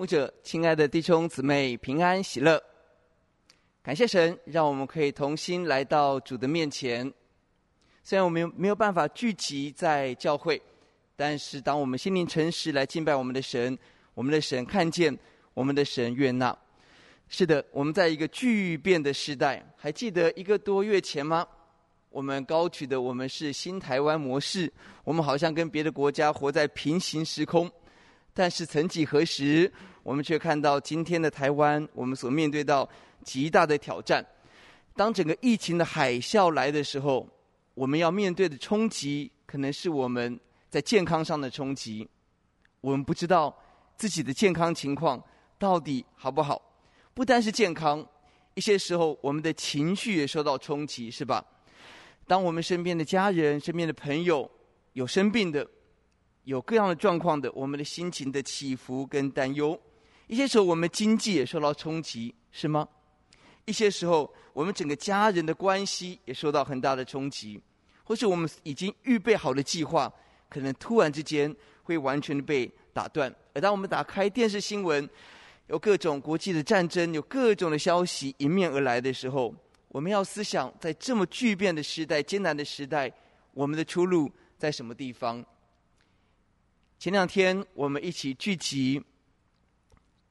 牧者，亲爱的弟兄姊妹，平安喜乐！感谢神，让我们可以同心来到主的面前。虽然我们没有办法聚集在教会，但是当我们心灵诚实来敬拜我们的神，我们的神看见，我们的神悦纳。是的，我们在一个巨变的时代，还记得一个多月前吗？我们高举的我们是新台湾模式，我们好像跟别的国家活在平行时空。但是曾几何时，我们却看到今天的台湾，我们所面对到极大的挑战。当整个疫情的海啸来的时候，我们要面对的冲击，可能是我们在健康上的冲击。我们不知道自己的健康情况到底好不好。不单是健康，一些时候我们的情绪也受到冲击，是吧？当我们身边的家人、身边的朋友有生病的，有各样的状况的，我们的心情的起伏跟担忧；一些时候，我们经济也受到冲击，是吗？一些时候，我们整个家人的关系也受到很大的冲击，或是我们已经预备好的计划，可能突然之间会完全被打断。而当我们打开电视新闻，有各种国际的战争，有各种的消息迎面而来的时候，我们要思想，在这么巨变的时代、艰难的时代，我们的出路在什么地方？前两天我们一起聚集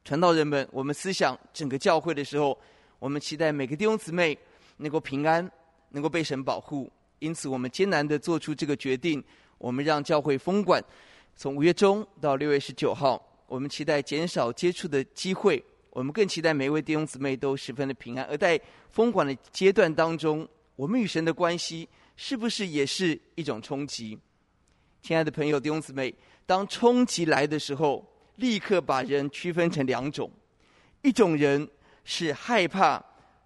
传道人们，我们思想整个教会的时候，我们期待每个弟兄姊妹能够平安，能够被神保护。因此，我们艰难地做出这个决定，我们让教会封管，从五月中到六月十九号。我们期待减少接触的机会，我们更期待每一位弟兄姊妹都十分的平安。而在封管的阶段当中，我们与神的关系是不是也是一种冲击？亲爱的朋友、弟兄姊妹。当冲击来的时候，立刻把人区分成两种：一种人是害怕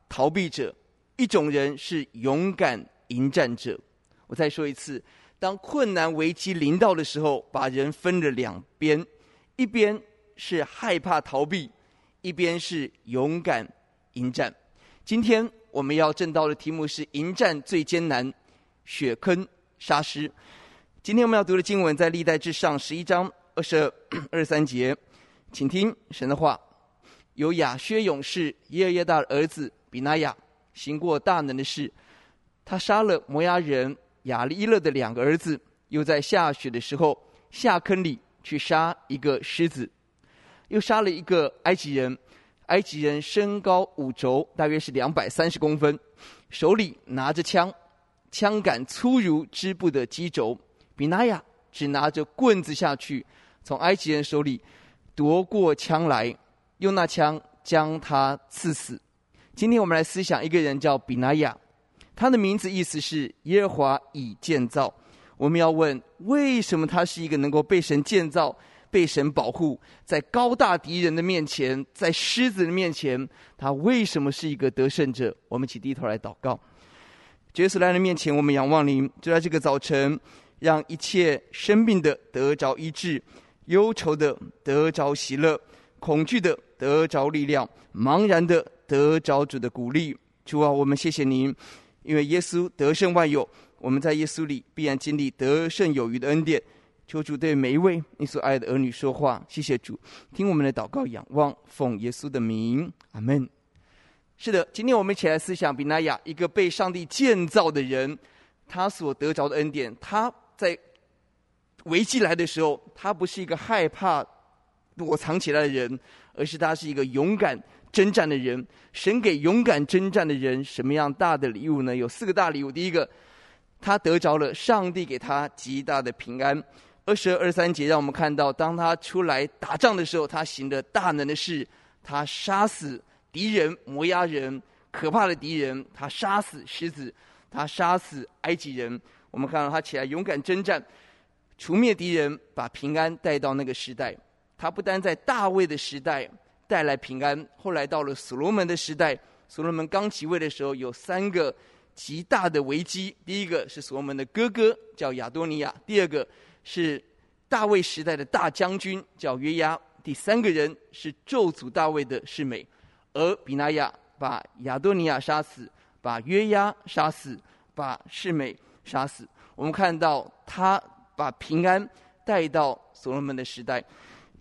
逃避者，一种人是勇敢迎战者。我再说一次，当困难危机临到的时候，把人分了两边，一边是害怕逃避，一边是勇敢迎战。今天我们要证道的题目是“迎战最艰难，雪坑沙石”。今天我们要读的经文在历代志上十一章二十 二、三节，请听神的话：有亚薛勇士耶尔耶大的儿子比拿雅行过大能的事，他杀了摩押人亚利伊勒的两个儿子，又在下雪的时候下坑里去杀一个狮子，又杀了一个埃及人，埃及人身高五肘，大约是两百三十公分，手里拿着枪，枪杆粗如织布的机轴。比拿雅只拿着棍子下去，从埃及人手里夺过枪来，用那枪将他刺死。今天我们来思想一个人叫比拿雅，他的名字意思是耶和华已建造。我们要问，为什么他是一个能够被神建造、被神保护，在高大敌人的面前，在狮子的面前，他为什么是一个得胜者？我们一起低头来祷告。耶稣来的面前，我们仰望您，就在这个早晨。让一切生病的得着医治，忧愁的得着喜乐，恐惧的得着力量，茫然的得着主的鼓励。主啊，我们谢谢您，因为耶稣得胜万有，我们在耶稣里必然经历得胜有余的恩典。求主对每一位你所爱的儿女说话。谢谢主，听我们的祷告，仰望奉耶稣的名，阿门。是的，今天我们一起来思想比拿雅，一个被上帝建造的人，他所得着的恩典，他。在危机来的时候，他不是一个害怕躲藏起来的人，而是他是一个勇敢征战的人。神给勇敢征战的人什么样大的礼物呢？有四个大礼物。第一个，他得着了上帝给他极大的平安。二十二、二三节让我们看到，当他出来打仗的时候，他行了大能的事，他杀死敌人摩押人，可怕的敌人，他杀死狮子，他杀死埃及人。我们看到他起来勇敢征战，除灭敌人，把平安带到那个时代。他不单在大卫的时代带来平安，后来到了所罗门的时代，所罗门刚即位的时候，有三个极大的危机。第一个是所罗门的哥哥叫亚多尼亚，第二个是大卫时代的大将军叫约押，第三个人是咒诅大卫的示美。而比拿雅把亚多尼亚杀死，把约押杀死，把示美。杀死。我们看到他把平安带到所罗门的时代，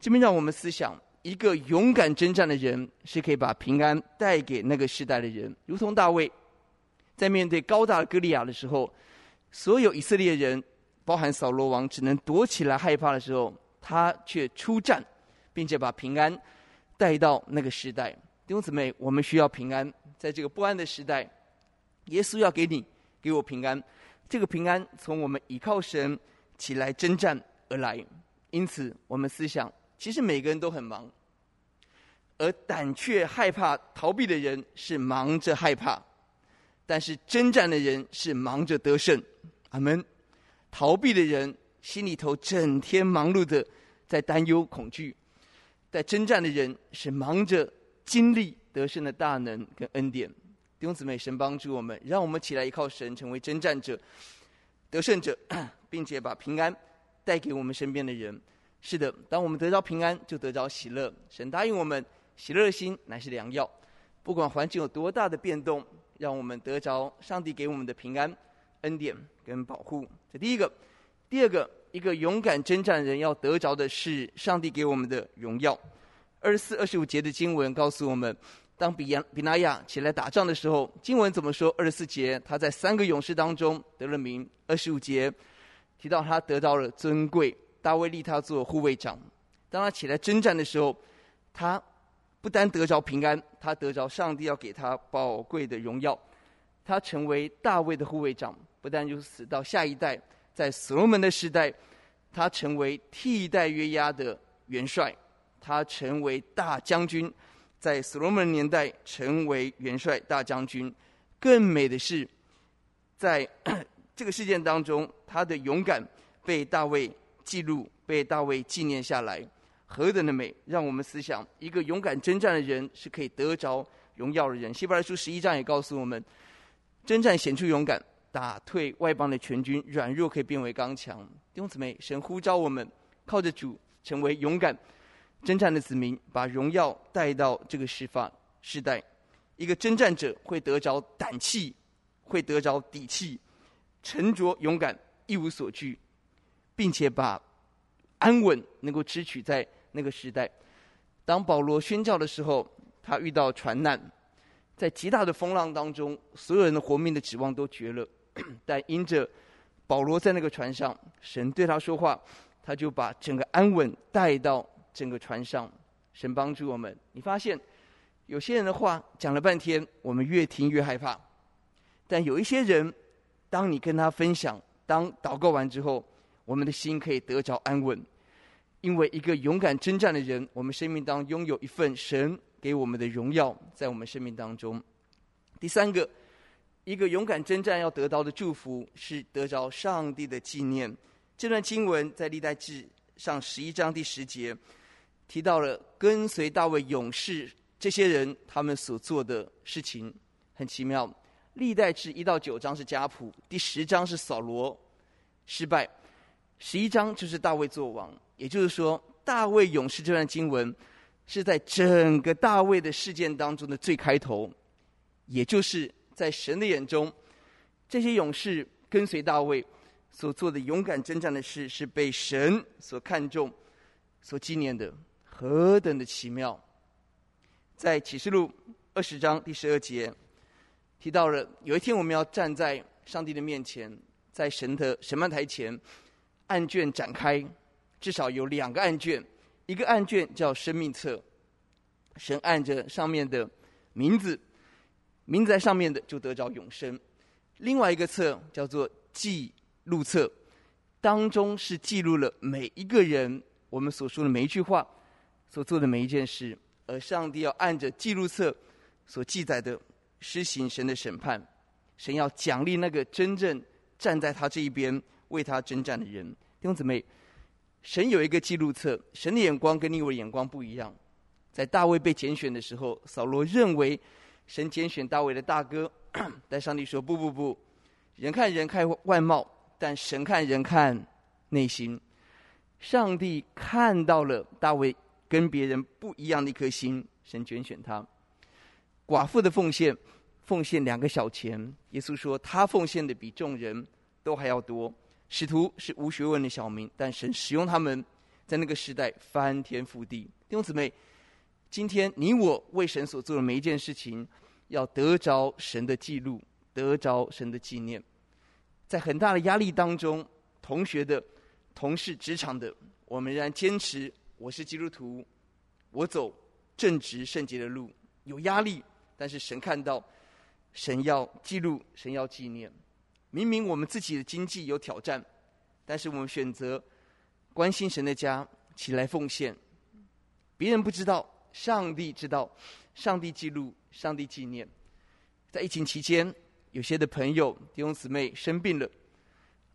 这边让我们思想：一个勇敢征战的人是可以把平安带给那个时代的人，如同大卫在面对高大的歌利亚的时候，所有以色列人，包含扫罗王，只能躲起来害怕的时候，他却出战，并且把平安带到那个时代。弟兄姊妹，我们需要平安，在这个不安的时代，耶稣要给你，给我平安。这个平安从我们倚靠神起来征战而来。因此，我们思想，其实每个人都很忙，而胆怯、害怕、逃避的人是忙着害怕，但是征战的人是忙着得胜。阿门。逃避的人心里头整天忙碌的在担忧、恐惧，在征战的人是忙着。经历得胜的大能跟恩典，弟兄姊妹，神帮助我们，让我们起来依靠神，成为征战者、得胜者，并且把平安带给我们身边的人。是的，当我们得着平安，就得着喜乐。神答应我们，喜乐的心乃是良药。不管环境有多大的变动，让我们得着上帝给我们的平安、恩典跟保护。这第一个，第二个，一个勇敢征战的人要得着的是上帝给我们的荣耀。二十四、二十五节的经文告诉我们，当比亚比拿雅起来打仗的时候，经文怎么说？二十四节，他在三个勇士当中得了名。二十五节提到他得到了尊贵，大卫立他做护卫长。当他起来征战的时候，他不单得着平安，他得着上帝要给他宝贵的荣耀。他成为大卫的护卫长，不但如此，到下一代，在所罗门的时代，他成为替代约押的元帅。他成为大将军，在所罗门年代成为元帅大将军。更美的是，在 这个事件当中，他的勇敢被大卫记录，被大卫纪念下来，何等的美！让我们思想，一个勇敢征战的人是可以得着荣耀的人。希伯来书十一章也告诉我们，征战显出勇敢，打退外邦的全军，软弱可以变为刚强。弟兄姊妹，神呼召我们靠着主成为勇敢。征战的子民把荣耀带到这个时发时代，一个征战者会得着胆气，会得着底气，沉着勇敢，一无所惧，并且把安稳能够支取在那个时代。当保罗宣教的时候，他遇到船难，在极大的风浪当中，所有人的活命的指望都绝了，但因着保罗在那个船上，神对他说话，他就把整个安稳带到。整个船上，神帮助我们。你发现有些人的话讲了半天，我们越听越害怕；但有一些人，当你跟他分享，当祷告完之后，我们的心可以得着安稳。因为一个勇敢征战的人，我们生命当拥有一份神给我们的荣耀，在我们生命当中。第三个，一个勇敢征战要得到的祝福是得着上帝的纪念。这段经文在历代志上十一章第十节。提到了跟随大卫勇士这些人，他们所做的事情很奇妙。历代志一到九章是家谱，第十章是扫罗失败，十一章就是大卫做王。也就是说，大卫勇士这段经文是在整个大卫的事件当中的最开头，也就是在神的眼中，这些勇士跟随大卫所做的勇敢征战的事，是被神所看重、所纪念的。何等的奇妙！在启示录二十章第十二节提到了，有一天我们要站在上帝的面前，在神的审判台前，案卷展开，至少有两个案卷，一个案卷叫生命册，神按着上面的名字，名字在上面的就得着永生；另外一个册叫做记录册，当中是记录了每一个人我们所说的每一句话。所做的每一件事，而上帝要按着记录册所记载的施行神的审判，神要奖励那个真正站在他这一边为他征战的人。弟兄姊妹，神有一个记录册，神的眼光跟你我的眼光不一样。在大卫被拣选的时候，扫罗认为神拣选大卫的大哥，但上帝说不不不，人看人看外貌，但神看人看内心。上帝看到了大卫。跟别人不一样的一颗心，神拣选他。寡妇的奉献，奉献两个小钱。耶稣说，他奉献的比众人都还要多。使徒是无学问的小民，但神使用他们，在那个时代翻天覆地。弟兄姊妹，今天你我为神所做的每一件事情，要得着神的记录，得着神的纪念。在很大的压力当中，同学的、同事、职场的，我们仍然坚持：我是基督徒，我走正直圣洁的路。有压力，但是神看到，神要记录，神要纪念。明明我们自己的经济有挑战，但是我们选择关心神的家，起来奉献。别人不知道，上帝知道，上帝记录，上帝纪念。在疫情期间，有些的朋友弟兄姊妹生病了，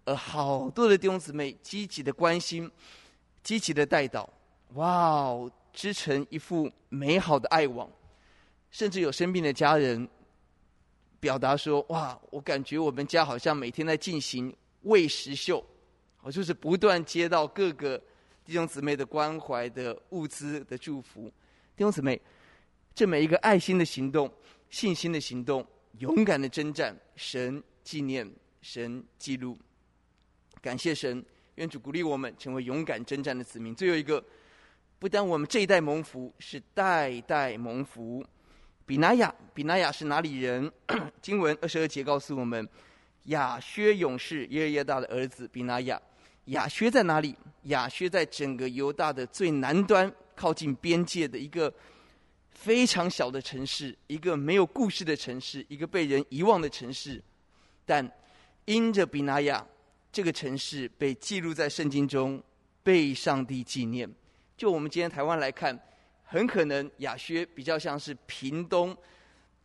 而好多的弟兄姊妹积极的关心，积极的带导，哇哦，织成一幅美好的爱网。甚至有生病的家人。表达说：“哇，我感觉我们家好像每天在进行喂食秀，我就是不断接到各个弟兄姊妹的关怀的物资的祝福。弟兄姊妹，这每一个爱心的行动、信心的行动、勇敢的征战，神纪念，神记录，感谢神，愿主鼓励我们成为勇敢征战的子民。最后一个，不但我们这一代蒙福，是代代蒙福。”比拿雅，比拿雅是哪里人？经文二十二节告诉我们，亚薛勇士耶尔耶大的儿子比拿雅。亚薛在哪里？亚薛在整个犹大的最南端，靠近边界的一个非常小的城市，一个没有故事的城市，一个被人遗忘的城市。但因着比拿雅，这个城市被记录在圣经中，被上帝纪念。就我们今天台湾来看。很可能亚薛比较像是屏东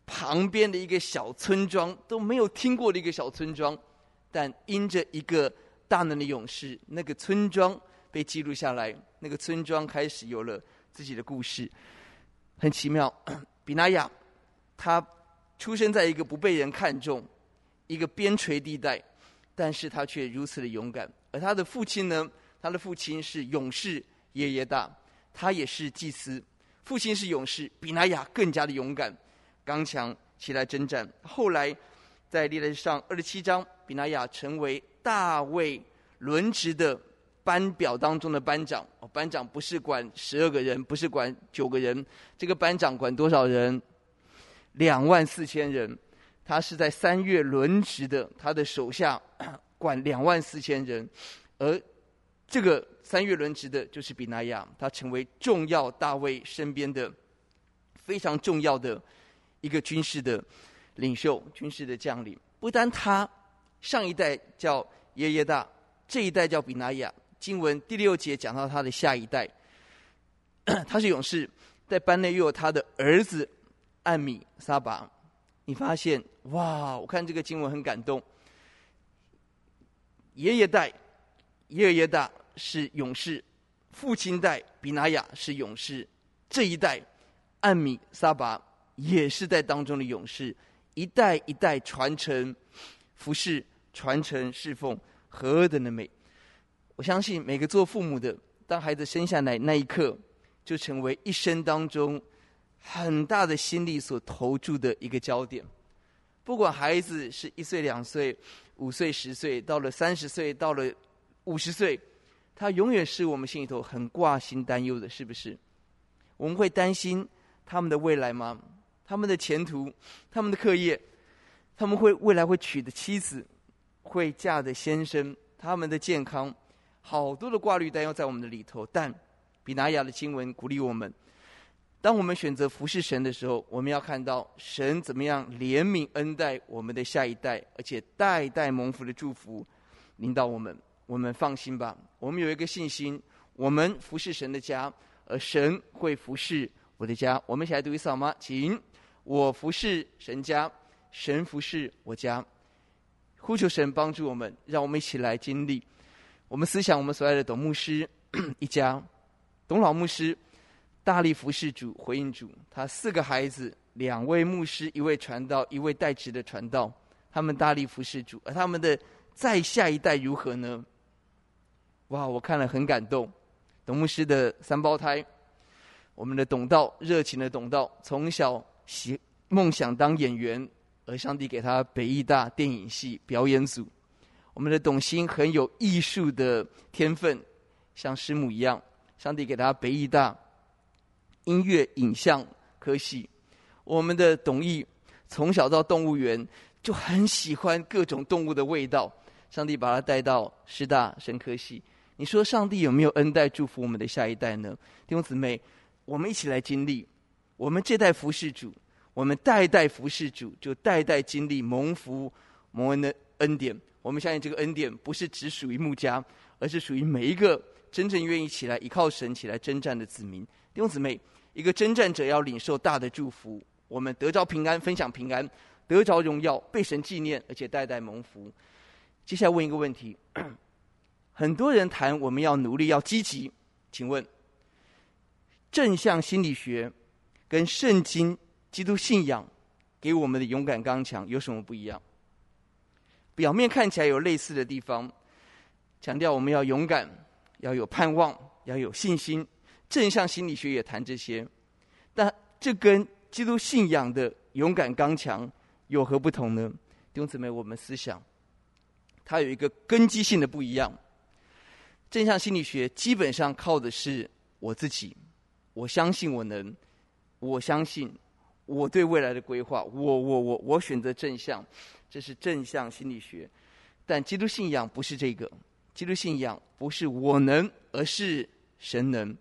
旁边的一个小村庄，都没有听过的一个小村庄，但因着一个大能的勇士，那个村庄被记录下来，那个村庄开始有了自己的故事，很奇妙。比那雅他出生在一个不被人看重、一个边陲地带，但是他却如此的勇敢。而他的父亲呢？他的父亲是勇士耶耶大，他也是祭司。父亲是勇士，比拿雅更加的勇敢、刚强，起来征战。后来，在历代上二十七章，比拿雅成为大卫轮值的班表当中的班长。哦，班长不是管十二个人，不是管九个人，这个班长管多少人？两万四千人。他是在三月轮值的，他的手下 管两万四千人，而这个。三月轮值的就是比拿雅，他成为重要大卫身边的非常重要的一个军事的领袖、军事的将领。不单他上一代叫耶耶大，这一代叫比拿雅。经文第六节讲到他的下一代，他是勇士，在班内又有他的儿子暗米沙巴。你发现哇，我看这个经文很感动。爷爷代爷爷大。是勇士，父亲代比拿雅是勇士，这一代暗米沙拔也是在当中的勇士，一代一代传承服侍，传承侍奉，何等的美！我相信每个做父母的，当孩子生下来那一刻，就成为一生当中很大的心力所投注的一个焦点。不管孩子是一岁、两岁、五岁、十岁，到了三十岁，到了五十岁。他永远是我们心里头很挂心担忧的，是不是？我们会担心他们的未来吗？他们的前途，他们的课业，他们会未来会娶的妻子，会嫁的先生，他们的健康，好多的挂虑担忧在我们的里头。但比拿雅的经文鼓励我们：当我们选择服侍神的时候，我们要看到神怎么样怜悯恩待我们的下一代，而且代代蒙福的祝福领导我们。我们放心吧，我们有一个信心，我们服侍神的家，而神会服侍我的家。我们一起来读一次好吗？请，我服侍神家，神服侍我家。呼求神帮助我们，让我们一起来经历。我们思想我们所爱的董牧师 一家，董老牧师大力服侍主，回应主。他四个孩子，两位牧师，一位传道，一位代职的传道，他们大力服侍主，而他们的再下一代如何呢？哇，我看了很感动。董牧师的三胞胎，我们的董道热情的董道，从小喜梦想当演员，而上帝给他北艺大电影系表演组。我们的董欣很有艺术的天分，像师母一样，上帝给他北艺大音乐影像科系，我们的董毅从小到动物园就很喜欢各种动物的味道。上帝把他带到师大生科系，你说上帝有没有恩待祝福我们的下一代呢？弟兄姊妹，我们一起来经历，我们这代服侍主，我们代代服侍主，就代代经历蒙福蒙恩的恩典。我们相信这个恩典不是只属于牧家，而是属于每一个真正愿意起来依靠神起来征战的子民。弟兄姊妹，一个征战者要领受大的祝福，我们得着平安，分享平安，得着荣耀，被神纪念，而且代代蒙福。接下来问一个问题：很多人谈我们要努力、要积极，请问正向心理学跟圣经、基督信仰给我们的勇敢刚强有什么不一样？表面看起来有类似的地方，强调我们要勇敢、要有盼望、要有信心。正向心理学也谈这些，但这跟基督信仰的勇敢刚强有何不同呢？弟兄姊妹，我们思想。它有一个根基性的不一样。正向心理学基本上靠的是我自己，我相信我能，我相信我对未来的规划，我我我我选择正向，这是正向心理学。但基督信仰不是这个，基督信仰不是我能，而是神能。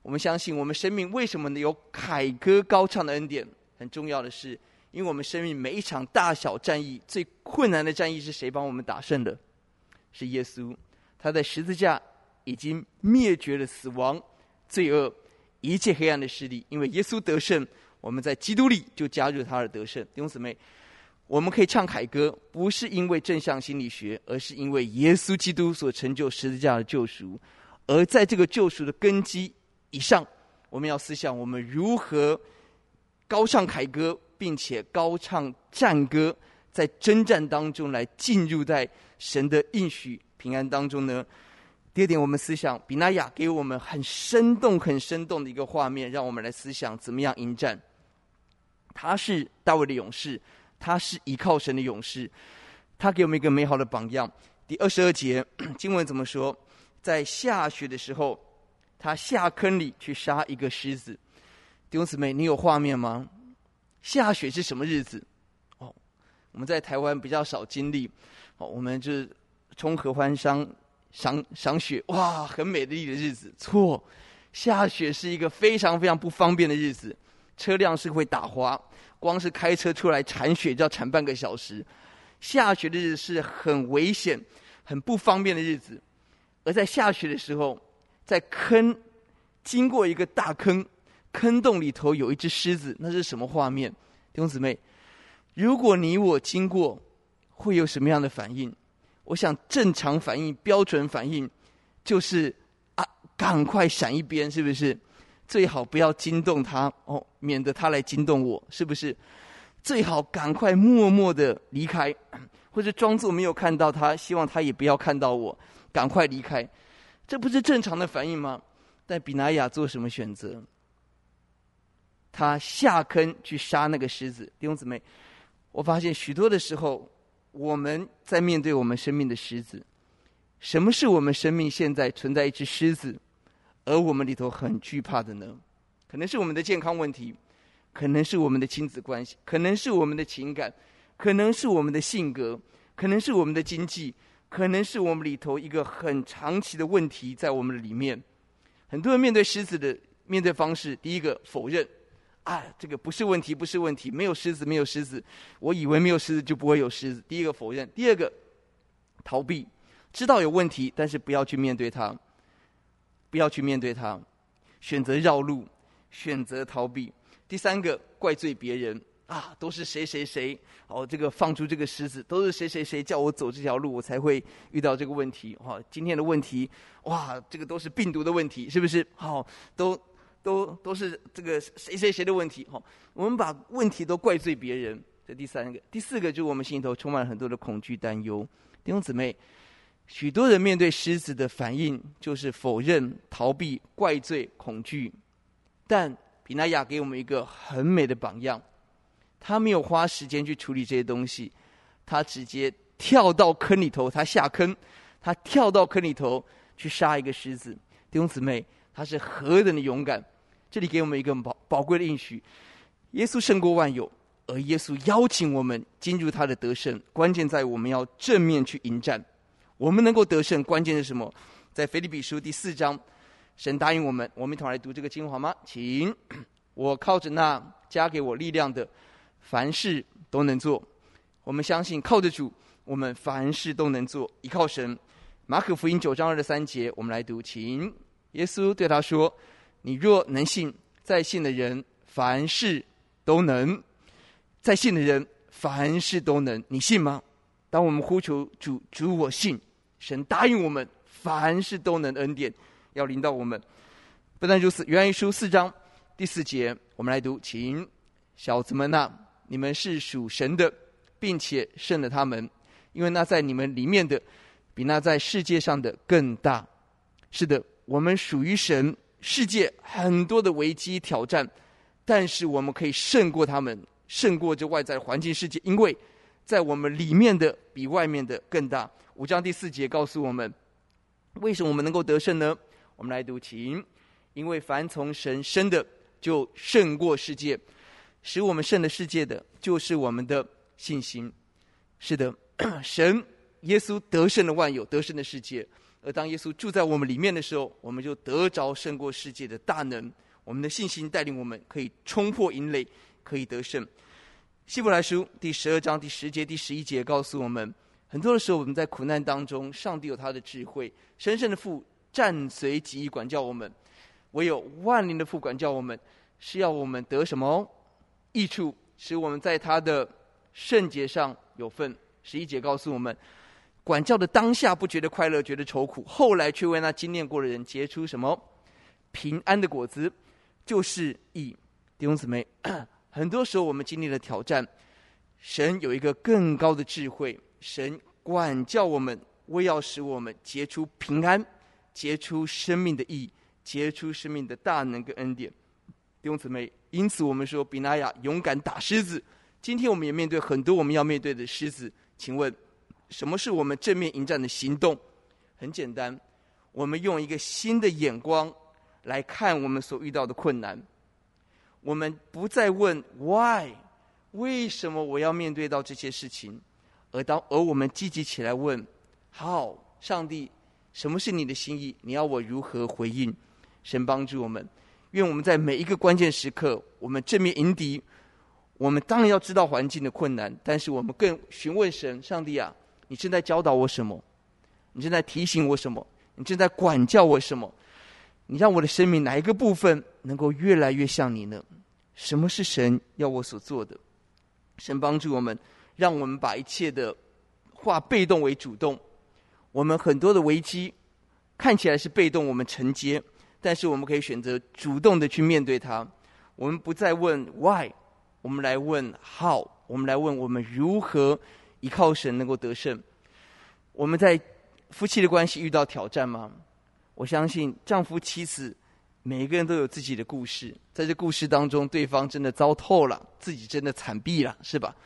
我们相信我们生命为什么能有凯歌高唱的恩典？很重要的是。因为我们生命每一场大小战役，最困难的战役是谁帮我们打胜的？是耶稣，他在十字架已经灭绝了死亡、罪恶、一切黑暗的势力。因为耶稣得胜，我们在基督里就加入他的得胜。弟兄姊妹，我们可以唱凯歌，不是因为正向心理学，而是因为耶稣基督所成就十字架的救赎。而在这个救赎的根基以上，我们要思想我们如何高唱凯歌。并且高唱战歌，在征战当中来进入在神的应许平安当中呢。第二点，我们思想比拿雅给我们很生动、很生动的一个画面，让我们来思想怎么样迎战。他是大卫的勇士，他是依靠神的勇士，他给我们一个美好的榜样。第二十二节 经文怎么说？在下雪的时候，他下坑里去杀一个狮子。弟兄姊妹，你有画面吗？下雪是什么日子？哦，我们在台湾比较少经历。哦，我们就是冲合欢山赏赏雪，哇，很美丽的日子。错，下雪是一个非常非常不方便的日子，车辆是会打滑，光是开车出来铲雪就要铲半个小时。下雪的日子是很危险、很不方便的日子。而在下雪的时候，在坑经过一个大坑。坑洞里头有一只狮子，那是什么画面？弟兄姊妹，如果你我经过，会有什么样的反应？我想正常反应、标准反应就是啊，赶快闪一边，是不是？最好不要惊动他哦，免得他来惊动我，是不是？最好赶快默默的离开，或者装作没有看到他，希望他也不要看到我，赶快离开。这不是正常的反应吗？但比拿雅做什么选择？他下坑去杀那个狮子，弟兄姊妹，我发现许多的时候，我们在面对我们生命的狮子。什么是我们生命现在存在一只狮子，而我们里头很惧怕的呢？可能是我们的健康问题，可能是我们的亲子关系，可能是我们的情感，可能是我们的性格，可能是我们的经济，可能是我们里头一个很长期的问题在我们里面。很多人面对狮子的面对方式，第一个否认。啊，这个不是问题，不是问题，没有狮子，没有狮子。我以为没有狮子就不会有狮子。第一个否认，第二个逃避，知道有问题，但是不要去面对它，不要去面对它，选择绕路，选择逃避。第三个怪罪别人啊，都是谁谁谁哦，这个放出这个狮子，都是谁谁谁叫我走这条路，我才会遇到这个问题。哇，今天的问题，哇，这个都是病毒的问题，是不是？好，都。都都是这个谁谁谁的问题哈，我们把问题都怪罪别人。这第三个，第四个就是我们心头充满了很多的恐惧担忧。弟兄姊妹，许多人面对狮子的反应就是否认、逃避、怪罪、恐惧。但比拿雅给我们一个很美的榜样，他没有花时间去处理这些东西，他直接跳到坑里头，他下坑，他跳到坑里头去杀一个狮子。弟兄姊妹，他是何等的勇敢！这里给我们一个宝宝贵的应许：耶稣胜过万有，而耶稣邀请我们进入他的得胜。关键在我们要正面去迎战。我们能够得胜，关键是什么？在腓立比书第四章，神答应我们，我们一同来读这个经文好吗？请，我靠着那加给我力量的，凡事都能做。我们相信靠着主，我们凡事都能做。依靠神。马可福音九章二十三节，我们来读，请。耶稣对他说：“你若能信，在信的人凡事都能。在信的人凡事都能，你信吗？”当我们呼求主，主我信，神答应我们，凡事都能恩典要临到我们。不但如此，约翰一书四章第四节，我们来读，请小子们呐、啊，你们是属神的，并且胜了他们，因为那在你们里面的，比那在世界上的更大。是的，我们属于神，世界很多的危机挑战，但是我们可以胜过他们，胜过这外在环境世界，因为。在我们里面的比外面的更大。五章第四节告诉我们，为什么我们能够得胜呢？我们来读，请，因为凡从神生的，就胜过世界；使我们胜了世界的，就是我们的信心。是的，神耶稣得胜了万有，得胜的世界。而当耶稣住在我们里面的时候，我们就得着胜过世界的大能。我们的信心带领我们，可以冲破营垒，可以得胜。希伯来书第十二章第十节、第十一节告诉我们，很多的时候我们在苦难当中，上帝有他的智慧，神圣的父暂随己意管教我们，唯有万灵的父管教我们，是要我们得什么益处，使我们在他的圣洁上有份。十一节告诉我们，管教的当下不觉得快乐，觉得愁苦，后来却为那经验过的人结出什么平安的果子，就是义。弟兄姊妹。很多时候，我们经历了挑战，神有一个更高的智慧，神管教我们，为要使我们结出平安，结出生命的意义，结出生命的大能跟恩典。弟兄姊妹，因此我们说，比拿雅勇敢打狮子。今天我们也面对很多我们要面对的狮子。请问，什么是我们正面迎战的行动？很简单，我们用一个新的眼光来看我们所遇到的困难。我们不再问 why，为什么我要面对到这些事情，而当而我们积极起来问 how，上帝，什么是你的心意？你要我如何回应？神帮助我们，愿我们在每一个关键时刻，我们正面迎敌。我们当然要知道环境的困难，但是我们更询问神：上帝啊，你正在教导我什么？你正在提醒我什么？你正在管教我什么？你让我的生命哪一个部分能够越来越像你呢？什么是神要我所做的？神帮助我们，让我们把一切的化被动为主动。我们很多的危机看起来是被动，我们承接，但是我们可以选择主动的去面对它。我们不再问 why，我们来问 how，我们来问我们如何依靠神能够得胜。我们在夫妻的关系遇到挑战吗？我相信丈夫妻子每一个人都有自己的故事，在这故事当中，对方真的糟透了，自己真的惨毙了，是吧？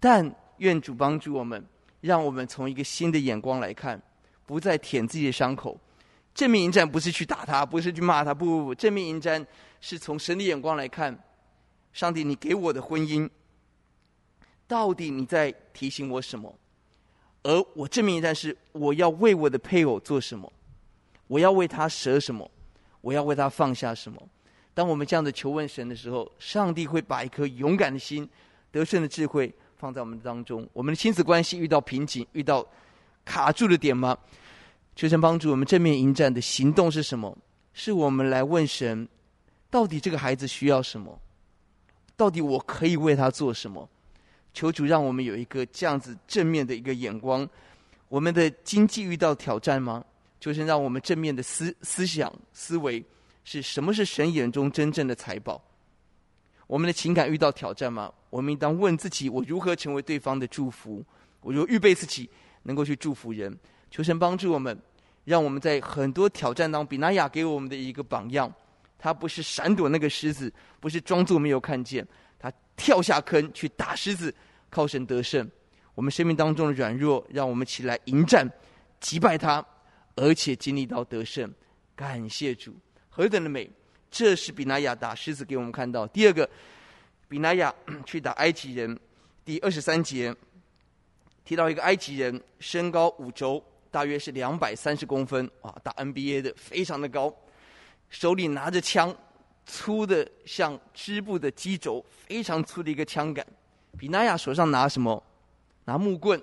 但愿主帮助我们，让我们从一个新的眼光来看，不再舔自己的伤口。正面迎战不是去打他，不是去骂他，不不不，正面迎战是从神的眼光来看，上帝，你给我的婚姻，到底你在提醒我什么？而我正面迎战是我要为我的配偶做什么？我要为他舍什么？我要为他放下什么？当我们这样的求问神的时候，上帝会把一颗勇敢的心、得胜的智慧放在我们当中。我们的亲子关系遇到瓶颈、遇到卡住的点吗？求神帮助我们正面迎战的行动是什么？是我们来问神：到底这个孩子需要什么？到底我可以为他做什么？求主让我们有一个这样子正面的一个眼光。我们的经济遇到挑战吗？就是让我们正面的思思想思维是什么？是神眼中真正的财宝。我们的情感遇到挑战吗？我们应当问自己：我如何成为对方的祝福？我如何预备自己能够去祝福人？求神帮助我们，让我们在很多挑战当中，比那雅给我们的一个榜样。他不是闪躲那个狮子，不是装作没有看见，他跳下坑去打狮子，靠神得胜。我们生命当中的软弱，让我们起来迎战，击败他。而且经历到得胜，感谢主，何等的美！这是比拿雅打狮子给我们看到。第二个，比拿雅去打埃及人，第二十三节提到一个埃及人，身高五肘，大约是两百三十公分，啊，打 NBA 的，非常的高，手里拿着枪，粗的像织布的机轴，非常粗的一个枪杆。比拿雅手上拿什么？拿木棍。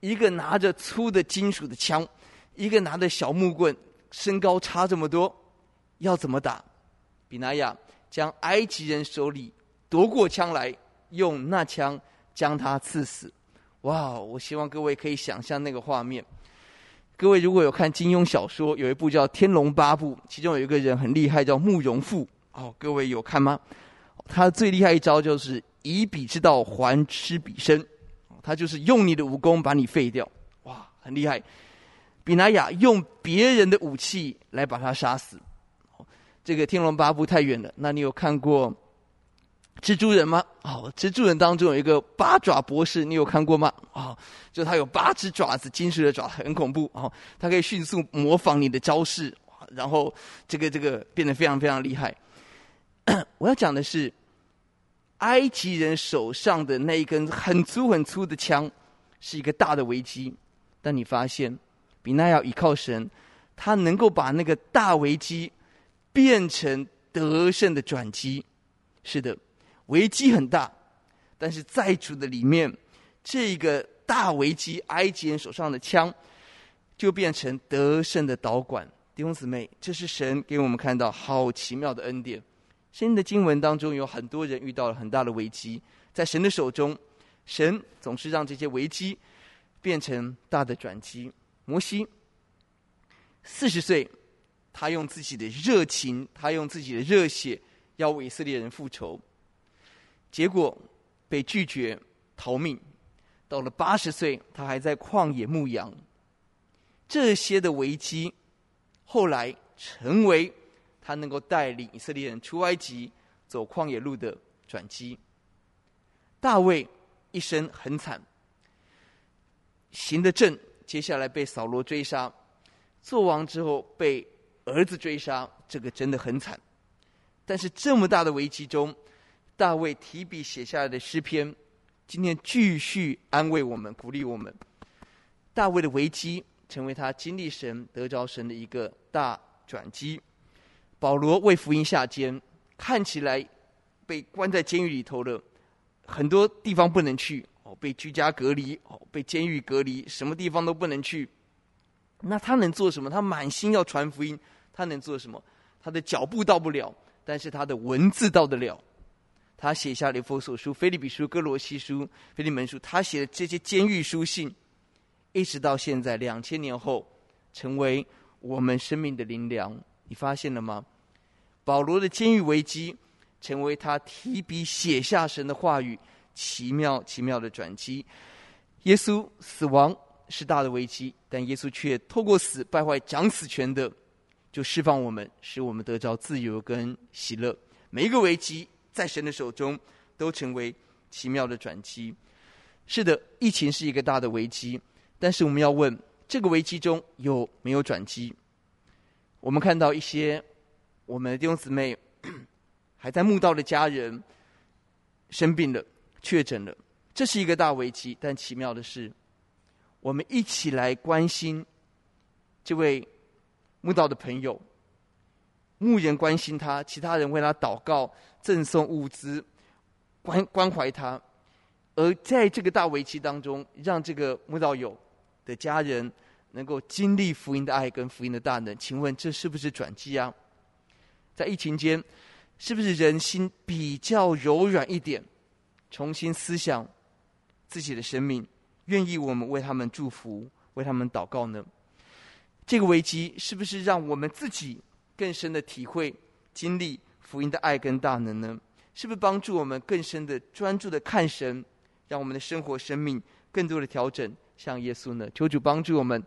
一个拿着粗的金属的枪，一个拿着小木棍，身高差这么多，要怎么打？比拿雅将埃及人手里夺过枪来，用那枪将他刺死。哇！我希望各位可以想象那个画面。各位如果有看金庸小说，有一部叫《天龙八部》，其中有一个人很厉害，叫慕容复。哦，各位有看吗？他最厉害一招就是以彼之道还施彼身。他就是用你的武功把你废掉，哇，很厉害！比拿雅用别人的武器来把他杀死。这个《天龙八部》太远了，那你有看过蜘蛛人吗？哦，蜘蛛人当中有一个八爪博士，你有看过吗？哦，就他有八只爪子，金属的爪，很恐怖哦。他可以迅速模仿你的招式，然后这个这个变得非常非常厉害。我要讲的是。埃及人手上的那一根很粗很粗的枪，是一个大的危机。但你发现，比那要依靠神，他能够把那个大危机变成得胜的转机。是的，危机很大，但是在主的里面，这个大危机，埃及人手上的枪，就变成得胜的导管。弟兄姊妹，这是神给我们看到好奇妙的恩典。圣经的经文当中，有很多人遇到了很大的危机，在神的手中，神总是让这些危机变成大的转机。摩西四十岁，他用自己的热情，他用自己的热血，要为以色列人复仇，结果被拒绝，逃命。到了八十岁，他还在旷野牧羊。这些的危机，后来成为。他能够带领以色列人出埃及、走旷野路的转机。大卫一生很惨，行得正，接下来被扫罗追杀，做王之后被儿子追杀，这个真的很惨。但是这么大的危机中，大卫提笔写下来的诗篇，今天继续安慰我们、鼓励我们。大卫的危机成为他经历神、得着神的一个大转机。保罗为福音下监，看起来被关在监狱里头了，很多地方不能去哦，被居家隔离哦，被监狱隔离，什么地方都不能去。那他能做什么？他满心要传福音，他能做什么？他的脚步到不了，但是他的文字到得了。他写下了以弗所书、腓立比书、哥罗西书、腓利门书，他写的这些监狱书信，一直到现在两千年后，成为我们生命的灵粮。你发现了吗？保罗的监狱危机，成为他提笔写下神的话语，奇妙奇妙的转机。耶稣死亡是大的危机，但耶稣却透过死败坏掌死权的，就释放我们，使我们得着自由跟喜乐。每一个危机在神的手中，都成为奇妙的转机。是的，疫情是一个大的危机，但是我们要问：这个危机中有没有转机？我们看到一些我们的弟兄姊妹 还在墓道的家人生病了、确诊了，这是一个大危机。但奇妙的是，我们一起来关心这位墓道的朋友，牧人关心他，其他人为他祷告、赠送物资、关关怀他，而在这个大危机当中，让这个墓道友的家人。能够经历福音的爱跟福音的大能，请问这是不是转机啊？在疫情间，是不是人心比较柔软一点，重新思想自己的生命，愿意我们为他们祝福，为他们祷告呢？这个危机是不是让我们自己更深的体会、经历福音的爱跟大能呢？是不是帮助我们更深的专注的看神，让我们的生活、生命更多的调整？像耶稣呢？求主帮助我们，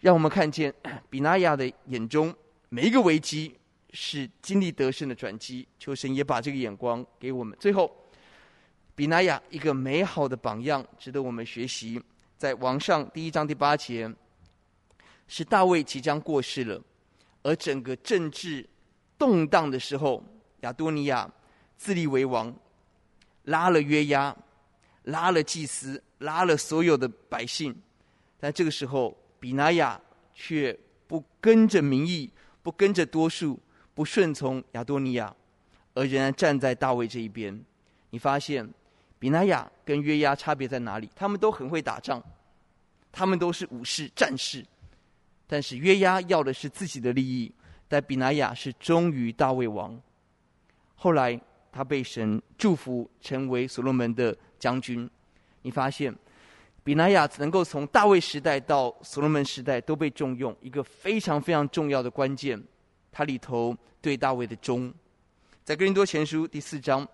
让我们看见 比拿雅的眼中每一个危机是经历得胜的转机。求神也把这个眼光给我们。最后，比拿雅一个美好的榜样，值得我们学习。在王上第一章第八节，是大卫即将过世了，而整个政治动荡的时候，亚多尼亚自立为王，拉了约押，拉了祭司，拉了所有的百姓。但这个时候，比拿雅却不跟着民意，不跟着多数，不顺从亚多尼亚，而仍然站在大卫这一边。你发现比拿雅跟约押差别在哪里？他们都很会打仗，他们都是武士、战士，但是约押要的是自己的利益，但比拿雅是忠于大卫王。后来他被神祝福，成为所罗门的将军。你发现比拿雅能够从大卫时代到所罗门时代都被重用，一个非常非常重要的关键，它里头对大卫的忠。在哥林多前书第四章。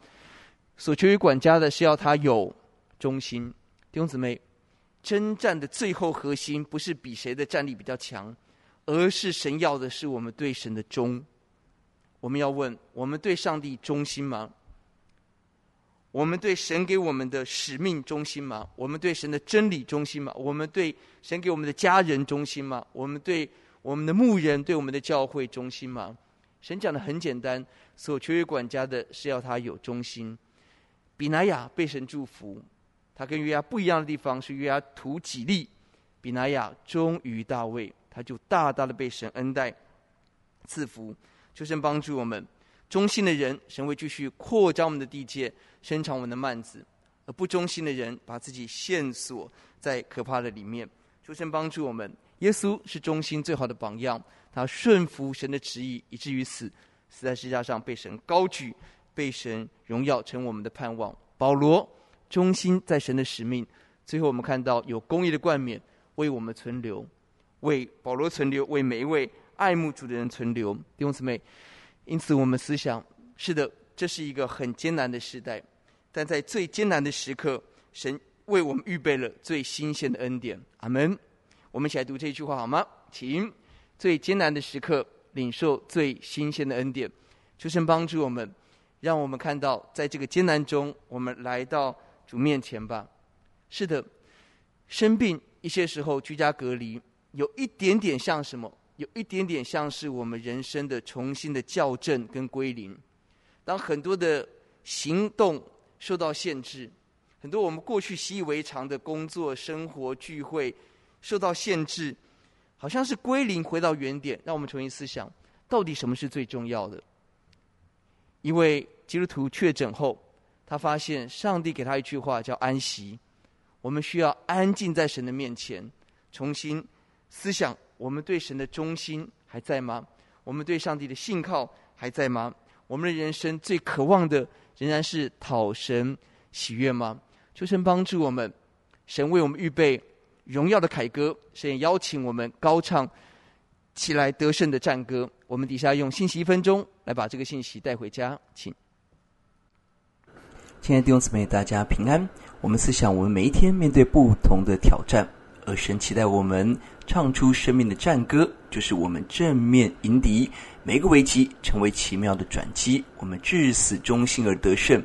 所求于管家的是要他有忠心，弟兄姊妹，征战的最后核心不是比谁的战力比较强，而是神要的是我们对神的忠。我们要问：我们对上帝忠心吗？我们对神给我们的使命忠心吗？我们对神的真理忠心吗？我们对神给我们的家人忠心吗？我们对我们的牧人、对我们的教会忠心吗？神讲的很简单：所求于管家的是要他有忠心。比拿雅被神祝福，他跟约押不一样的地方是约押图己利，比拿雅忠于大卫，他就大大的被神恩待赐福。求神帮助我们，忠心的人，神会继续扩张我们的地界，伸长我们的幔子；而不忠心的人，把自己限锁在可怕的里面。求神帮助我们，耶稣是忠心最好的榜样，他顺服神的旨意，以至于死，死在十字架上被神高举。被神荣耀成我们的盼望。保罗忠心在神的使命。最后我们看到有公义的冠冕为我们存留，为保罗存留，为每一位爱慕主的人存留。弟兄姊妹，因此我们思想：是的，这是一个很艰难的时代，但在最艰难的时刻，神为我们预备了最新鲜的恩典。阿门。我们一起来读这句话好吗？请最艰难的时刻领受最新鲜的恩典。求神帮助我们。让我们看到，在这个艰难中，我们来到主面前吧。是的，生病一些时候居家隔离，有一点点像什么？有一点点像是我们人生的重新的校正跟归零。当很多的行动受到限制，很多我们过去习以为常的工作、生活、聚会受到限制，好像是归零回到原点。让我们重新思想，到底什么是最重要的？因为基督徒确诊后，他发现上帝给他一句话叫安息。我们需要安静在神的面前，重新思想：我们对神的忠心还在吗？我们对上帝的信靠还在吗？我们的人生最渴望的仍然是讨神喜悦吗？求神帮助我们，神为我们预备荣耀的凯歌，神也邀请我们高唱起来得胜的战歌。我们底下用信息一分钟。来把这个信息带回家，请。亲爱的弟兄姊妹，大家平安。我们思想，我们每一天面对不同的挑战，而神期待我们唱出生命的战歌，就是我们正面迎敌每个危机，成为奇妙的转机。我们至死忠心而得胜，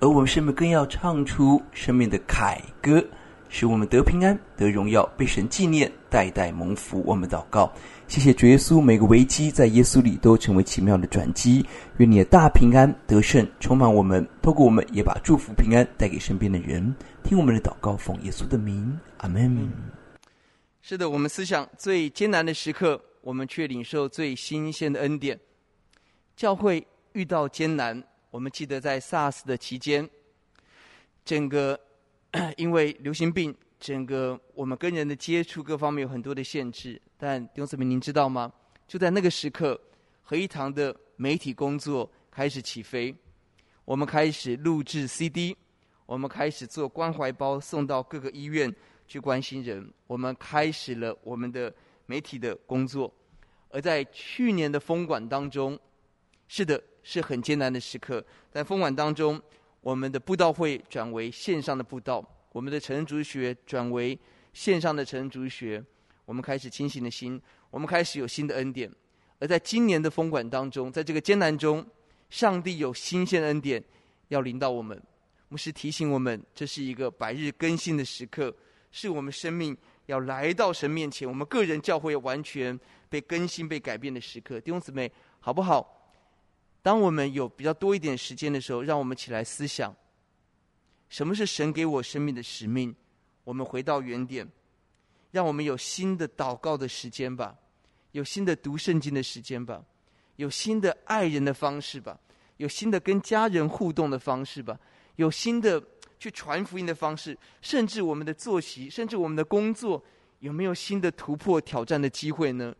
而我们生命更要唱出生命的凯歌，使我们得平安、得荣耀，被神纪念，代代蒙福。我们祷告。谢谢主耶稣，每个危机在耶稣里都成为奇妙的转机。愿你的大平安得胜充满我们，透过我们也把祝福平安带给身边的人。听我们的祷告，奉耶稣的名，阿门。是的，我们思想最艰难的时刻，我们却领受最新鲜的恩典。教会遇到艰难，我们记得在 SARS 的期间，整个 因为流行病。整个我们跟人的接触各方面有很多的限制，但弟兄姊妹，您知道吗？就在那个时刻，合一堂的媒体工作开始起飞，我们开始录制 CD，我们开始做关怀包送到各个医院去关心人，我们开始了我们的媒体的工作。而在去年的封管当中，是的，是很艰难的时刻，在封管当中，我们的布道会转为线上的布道。我们的成人主学转为线上的成人主学，我们开始清醒的心，我们开始有新的恩典。而在今年的封管当中，在这个艰难中，上帝有新鲜的恩典要临到我们。牧师提醒我们，这是一个百日更新的时刻，是我们生命要来到神面前，我们个人教会完全被更新、被改变的时刻。弟兄姊妹，好不好？当我们有比较多一点时间的时候，让我们起来思想，什么是神给我生命的使命？我们回到原点，让我们有新的祷告的时间吧，有新的读圣经的时间吧，有新的爱人的方式吧，有新的跟家人互动的方式吧，有新的去传福音的方式，甚至我们的作息，甚至我们的工作，有没有新的突破挑战的机会呢？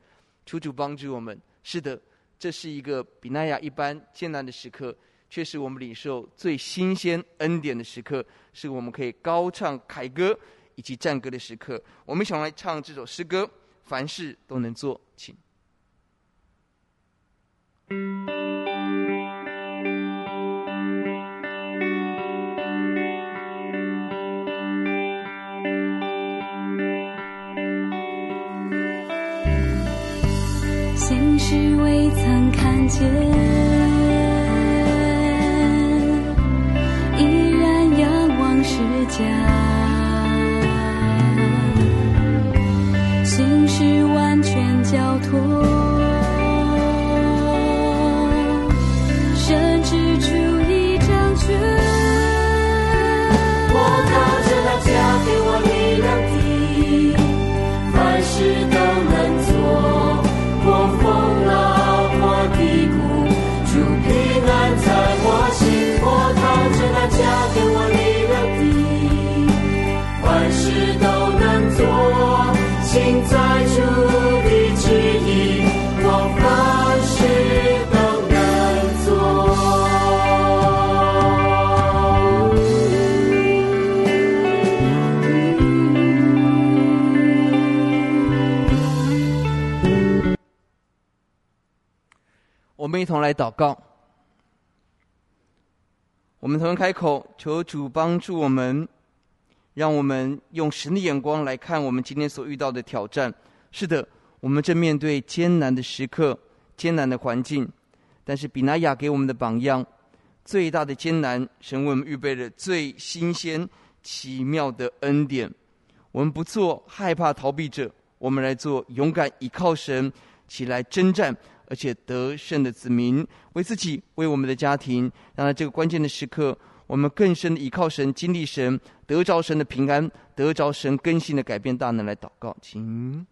求主帮助我们。是的。这是一个比奈亚一般艰难的时刻，却是我们领受最新鲜恩典的时刻，是我们可以高唱凯歌以及战歌的时刻。我们想来唱这首诗歌，凡事都能做，请。是未曾看见，依然仰望世界。一同来祷告。我们同样开口，求主帮助我们，让我们用神的眼光来看我们今天所遇到的挑战。是的，我们正面对艰难的时刻、艰难的环境，但是比拿雅给我们的榜样，最大的艰难，神为我们预备了最新鲜、奇妙的恩典。我们不做害怕逃避者，我们来做勇敢依靠神，起来征战。而且得胜的子民，为自己，为我们的家庭，让在这个关键的时刻，我们更深的依靠神，经历神，得着神的平安，得着神更新的改变大能来祷告，请。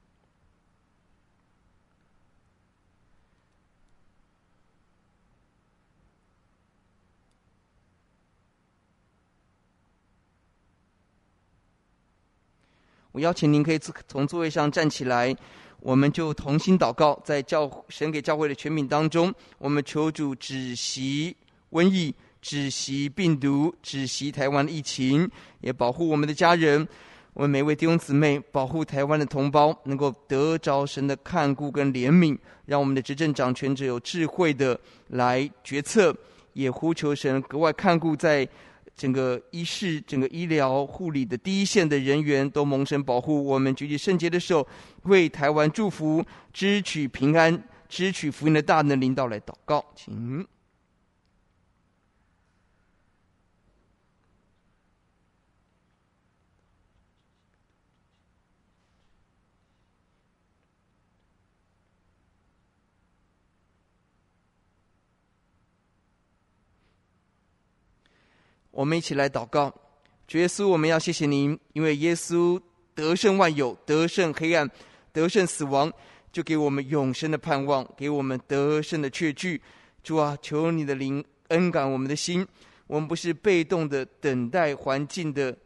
我邀请您可以从座位上站起来。我们就同心祷告，在教神给教会的权柄当中，我们求主止息瘟疫，止息病毒，止息台湾的疫情，也保护我们的家人，我们每位弟兄姊妹，保护台湾的同胞，能够得着神的看顾跟怜悯，让我们的执政掌权者有智慧的来决策，也呼求神格外看顾在。整个医事、整个医疗护理的第一线的人员都蒙神保护。我们举起圣洁的手，为台湾祝福，支取平安，支取福音的大能领导来祷告，请。我们一起来祷告，主耶稣，我们要谢谢您，因为耶稣得胜万有，得胜黑暗，得胜死亡，就给我们永生的盼望，给我们得胜的确据。主啊，求你的灵恩感我们的心，我们不是被动的等待环境的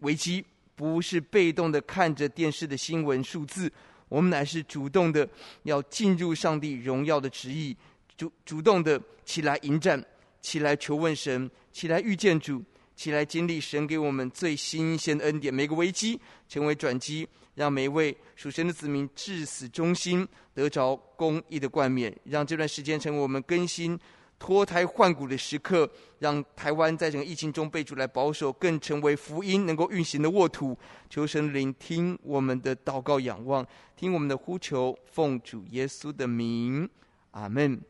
危机，不是被动的看着电视的新闻数字，我们乃是主动的要进入上帝荣耀的旨意，主主动的起来迎战。起来求问神，起来遇见主，起来经历神给我们最新鲜的恩典。每个危机成为转机，让每一位属神的子民至死忠心，得着公义的冠冕。让这段时间成为我们更新、脱胎换骨的时刻。让台湾在整个疫情中被主来保守，更成为福音能够运行的沃土。求神聆听我们的祷告、仰望，听我们的呼求，奉主耶稣的名，阿门。